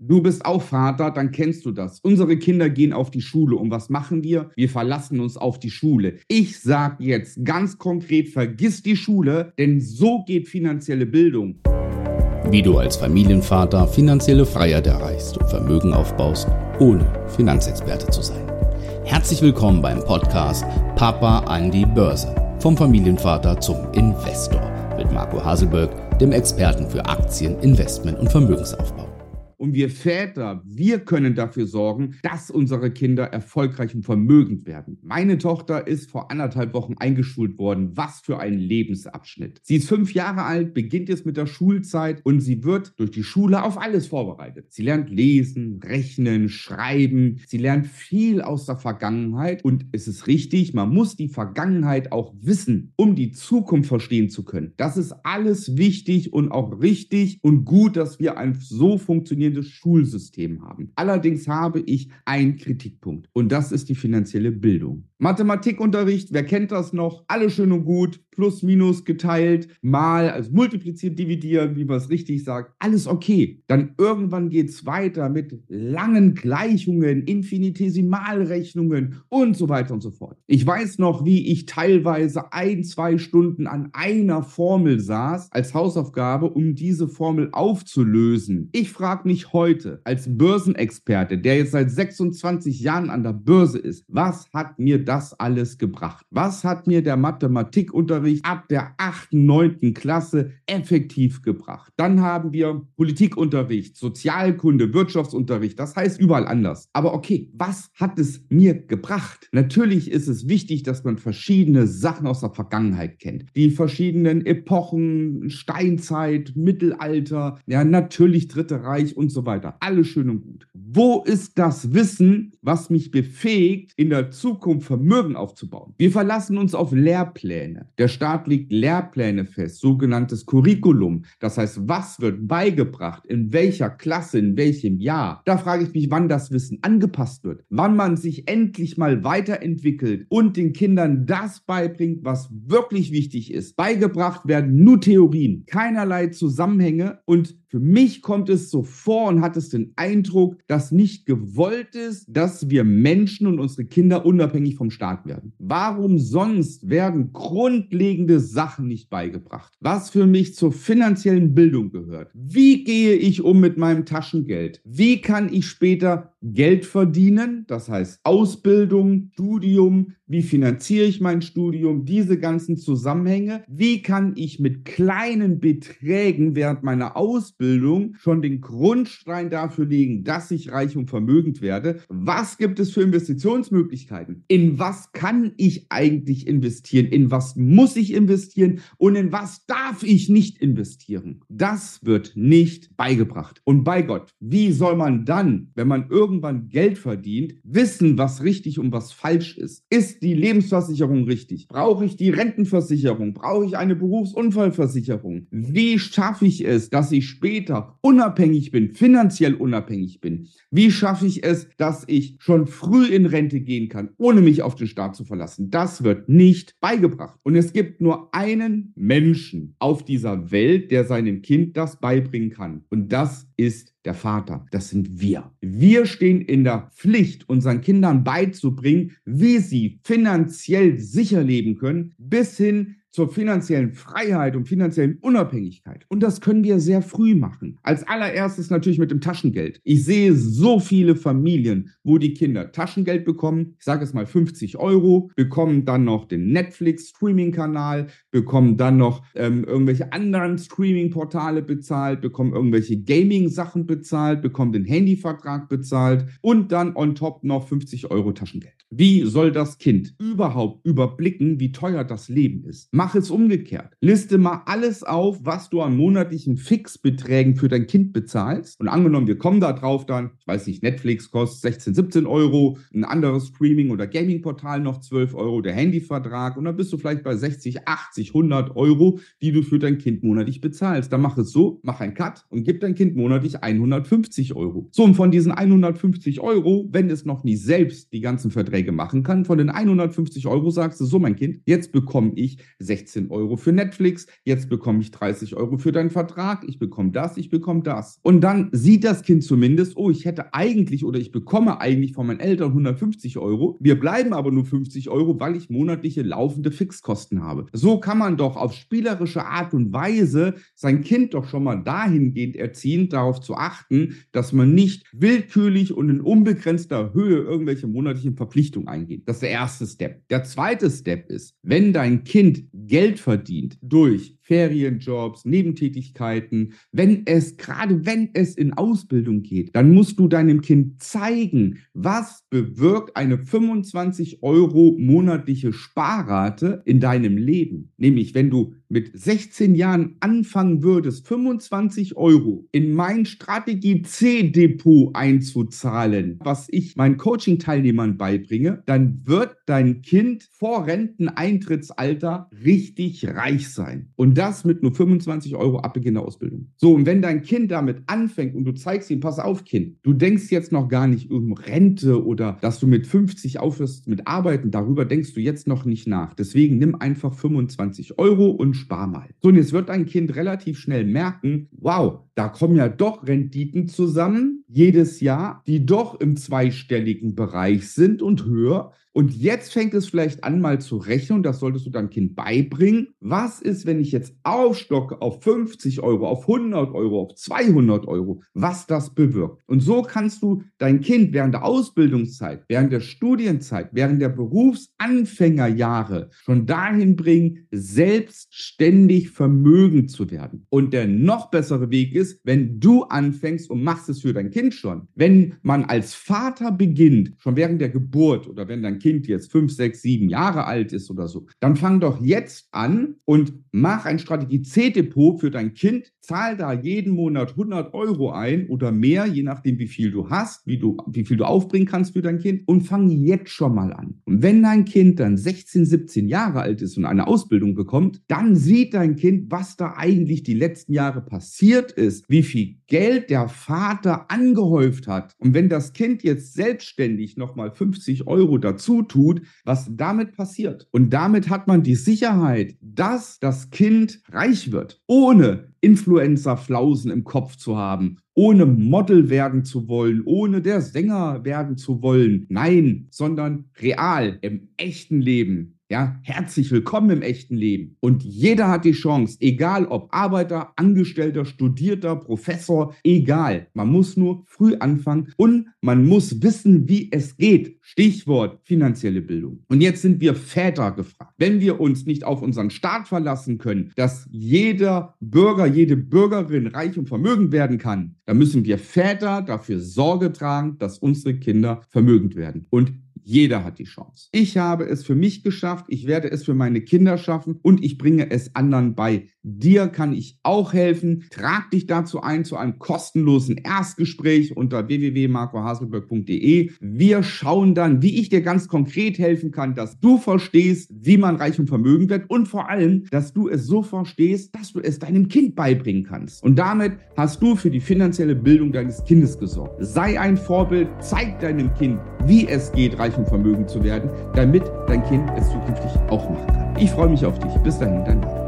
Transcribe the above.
Du bist auch Vater, dann kennst du das. Unsere Kinder gehen auf die Schule und was machen wir? Wir verlassen uns auf die Schule. Ich sage jetzt ganz konkret, vergiss die Schule, denn so geht finanzielle Bildung. Wie du als Familienvater finanzielle Freiheit erreichst und Vermögen aufbaust, ohne Finanzexperte zu sein. Herzlich willkommen beim Podcast Papa an die Börse. Vom Familienvater zum Investor mit Marco Haselberg, dem Experten für Aktien, Investment und Vermögensaufbau. Und wir Väter, wir können dafür sorgen, dass unsere Kinder erfolgreich und vermögend werden. Meine Tochter ist vor anderthalb Wochen eingeschult worden. Was für ein Lebensabschnitt. Sie ist fünf Jahre alt, beginnt jetzt mit der Schulzeit und sie wird durch die Schule auf alles vorbereitet. Sie lernt lesen, rechnen, schreiben. Sie lernt viel aus der Vergangenheit. Und es ist richtig, man muss die Vergangenheit auch wissen, um die Zukunft verstehen zu können. Das ist alles wichtig und auch richtig und gut, dass wir ein so funktionierendes funktionierendes Schulsystem haben. Allerdings habe ich einen Kritikpunkt und das ist die finanzielle Bildung. Mathematikunterricht, wer kennt das noch? Alle schön und gut, plus minus geteilt, mal, also multipliziert, dividieren, wie man es richtig sagt. Alles okay. Dann irgendwann geht es weiter mit langen Gleichungen, Infinitesimalrechnungen und so weiter und so fort. Ich weiß noch, wie ich teilweise ein, zwei Stunden an einer Formel saß als Hausaufgabe, um diese Formel aufzulösen. Ich frage mich heute als Börsenexperte, der jetzt seit 26 Jahren an der Börse ist, was hat mir das alles gebracht? Was hat mir der Mathematikunterricht ab der 8., 9. Klasse effektiv gebracht? Dann haben wir Politikunterricht, Sozialkunde, Wirtschaftsunterricht, das heißt überall anders. Aber okay, was hat es mir gebracht? Natürlich ist es wichtig, dass man verschiedene Sachen aus der Vergangenheit kennt. Die verschiedenen Epochen, Steinzeit, Mittelalter, ja, natürlich Dritte Reich und so weiter. Alles schön und gut. Wo ist das Wissen, was mich befähigt, in der Zukunft Vermögen aufzubauen? Wir verlassen uns auf Lehrpläne. Der Staat legt Lehrpläne fest, sogenanntes Curriculum. Das heißt, was wird beigebracht, in welcher Klasse, in welchem Jahr? Da frage ich mich, wann das Wissen angepasst wird, wann man sich endlich mal weiterentwickelt und den Kindern das beibringt, was wirklich wichtig ist. Beigebracht werden nur Theorien, keinerlei Zusammenhänge und für mich kommt es so vor und hat es den Eindruck, dass nicht gewollt ist, dass wir Menschen und unsere Kinder unabhängig vom Staat werden. Warum sonst werden grundlegende Sachen nicht beigebracht? Was für mich zur finanziellen Bildung gehört. Wie gehe ich um mit meinem Taschengeld? Wie kann ich später Geld verdienen? Das heißt Ausbildung, Studium, wie finanziere ich mein Studium, diese ganzen Zusammenhänge. Wie kann ich mit kleinen Beträgen während meiner Ausbildung schon den Grundstein dafür legen, dass ich reich und vermögend werde? Was gibt es für Investitionsmöglichkeiten? In was kann ich eigentlich investieren? In was muss ich investieren? Und in was darf ich nicht investieren? Das wird nicht beigebracht. Und bei Gott, wie soll man dann, wenn man irgendwann Geld verdient, wissen, was richtig und was falsch ist? Ist die Lebensversicherung richtig? Brauche ich die Rentenversicherung? Brauche ich eine Berufsunfallversicherung? Wie schaffe ich es, dass ich später unabhängig bin, finanziell unabhängig bin? Wie schaffe ich es, dass ich schon früh in Rente gehen kann, ohne mich auf den Staat zu verlassen? Das wird nicht beigebracht. Und es gibt nur einen Menschen auf dieser Welt, der seinem Kind das beibringen kann. Und das ist der Vater, das sind wir. Wir stehen in der Pflicht, unseren Kindern beizubringen, wie sie finanziell sicher leben können, bis hin zur finanziellen Freiheit und finanziellen Unabhängigkeit. Und das können wir sehr früh machen. Als allererstes natürlich mit dem Taschengeld. Ich sehe so viele Familien, wo die Kinder Taschengeld bekommen. Ich sage es mal 50 Euro, bekommen dann noch den Netflix-Streaming-Kanal, bekommen dann noch ähm, irgendwelche anderen Streaming-Portale bezahlt, bekommen irgendwelche Gaming-Sachen bezahlt, bekommen den Handyvertrag bezahlt und dann on top noch 50 Euro Taschengeld. Wie soll das Kind überhaupt überblicken, wie teuer das Leben ist? Mach es umgekehrt. Liste mal alles auf, was du an monatlichen Fixbeträgen für dein Kind bezahlst. Und angenommen, wir kommen da drauf dann, ich weiß nicht, Netflix kostet 16, 17 Euro, ein anderes Streaming- oder Gaming-Portal noch 12 Euro, der Handyvertrag und dann bist du vielleicht bei 60, 80, 100 Euro, die du für dein Kind monatlich bezahlst. Dann mach es so, mach einen Cut und gib dein Kind monatlich 150 Euro. So, und von diesen 150 Euro, wenn es noch nie selbst die ganzen Verträge machen kann, von den 150 Euro sagst du, so mein Kind, jetzt bekomme ich 16 Euro für Netflix, jetzt bekomme ich 30 Euro für deinen Vertrag, ich bekomme das, ich bekomme das. Und dann sieht das Kind zumindest, oh, ich hätte eigentlich oder ich bekomme eigentlich von meinen Eltern 150 Euro. Wir bleiben aber nur 50 Euro, weil ich monatliche laufende Fixkosten habe. So kann man doch auf spielerische Art und Weise sein Kind doch schon mal dahingehend erziehen, darauf zu achten, dass man nicht willkürlich und in unbegrenzter Höhe irgendwelche monatlichen Verpflichtungen eingeht. Das ist der erste Step. Der zweite Step ist, wenn dein Kind Geld verdient durch Ferienjobs, Nebentätigkeiten, wenn es, gerade wenn es in Ausbildung geht, dann musst du deinem Kind zeigen, was bewirkt eine 25 Euro monatliche Sparrate in deinem Leben. Nämlich, wenn du mit 16 Jahren anfangen würdest, 25 Euro in mein Strategie C-Depot einzuzahlen, was ich meinen Coaching-Teilnehmern beibringe, dann wird dein Kind vor Renteneintrittsalter richtig reich sein. Und das mit nur 25 Euro ab Beginn der Ausbildung. So, und wenn dein Kind damit anfängt und du zeigst ihm, pass auf, Kind, du denkst jetzt noch gar nicht um Rente oder dass du mit 50 aufhörst mit Arbeiten, darüber denkst du jetzt noch nicht nach. Deswegen nimm einfach 25 Euro und spar mal. So, und jetzt wird dein Kind relativ schnell merken, wow, da kommen ja doch Renditen zusammen jedes Jahr, die doch im zweistelligen Bereich sind und höher. Und jetzt fängt es vielleicht an, mal zu rechnen, das solltest du deinem Kind beibringen. Was ist, wenn ich jetzt aufstocke auf 50 Euro, auf 100 Euro, auf 200 Euro, was das bewirkt? Und so kannst du dein Kind während der Ausbildungszeit, während der Studienzeit, während der Berufsanfängerjahre schon dahin bringen, selbstständig vermögend zu werden. Und der noch bessere Weg ist, wenn du anfängst und machst es für dein Kind schon. Wenn man als Vater beginnt, schon während der Geburt oder wenn dein Kind Kind jetzt fünf, sechs, sieben Jahre alt ist oder so, dann fang doch jetzt an und mach ein Strategie C-Depot für dein Kind, zahl da jeden Monat 100 Euro ein oder mehr, je nachdem, wie viel du hast, wie, du, wie viel du aufbringen kannst für dein Kind und fang jetzt schon mal an. Und wenn dein Kind dann 16, 17 Jahre alt ist und eine Ausbildung bekommt, dann sieht dein Kind, was da eigentlich die letzten Jahre passiert ist, wie viel Geld der Vater angehäuft hat. Und wenn das Kind jetzt selbstständig nochmal 50 Euro dazu tut, was damit passiert. Und damit hat man die Sicherheit, dass das Kind reich wird, ohne Influencer-Flausen im Kopf zu haben, ohne Model werden zu wollen, ohne der Sänger werden zu wollen. Nein, sondern real, im echten Leben. Ja, herzlich willkommen im echten Leben. Und jeder hat die Chance, egal ob Arbeiter, Angestellter, Studierter, Professor, egal. Man muss nur früh anfangen und man muss wissen, wie es geht. Stichwort finanzielle Bildung. Und jetzt sind wir Väter gefragt. Wenn wir uns nicht auf unseren Staat verlassen können, dass jeder Bürger, jede Bürgerin reich und vermögend werden kann, dann müssen wir Väter dafür Sorge tragen, dass unsere Kinder vermögend werden. Und jeder hat die Chance. Ich habe es für mich geschafft, ich werde es für meine Kinder schaffen und ich bringe es anderen bei. Dir kann ich auch helfen. Trag dich dazu ein zu einem kostenlosen Erstgespräch unter www.marcohaselberg.de. Wir schauen dann, wie ich dir ganz konkret helfen kann, dass du verstehst, wie man reich und vermögend wird und vor allem, dass du es so verstehst, dass du es deinem Kind beibringen kannst. Und damit hast du für die finanzielle Bildung deines Kindes gesorgt. Sei ein Vorbild, zeig deinem Kind, wie es geht, reich und vermögend zu werden, damit dein Kind es zukünftig auch machen kann. Ich freue mich auf dich. Bis dahin, dein Mann.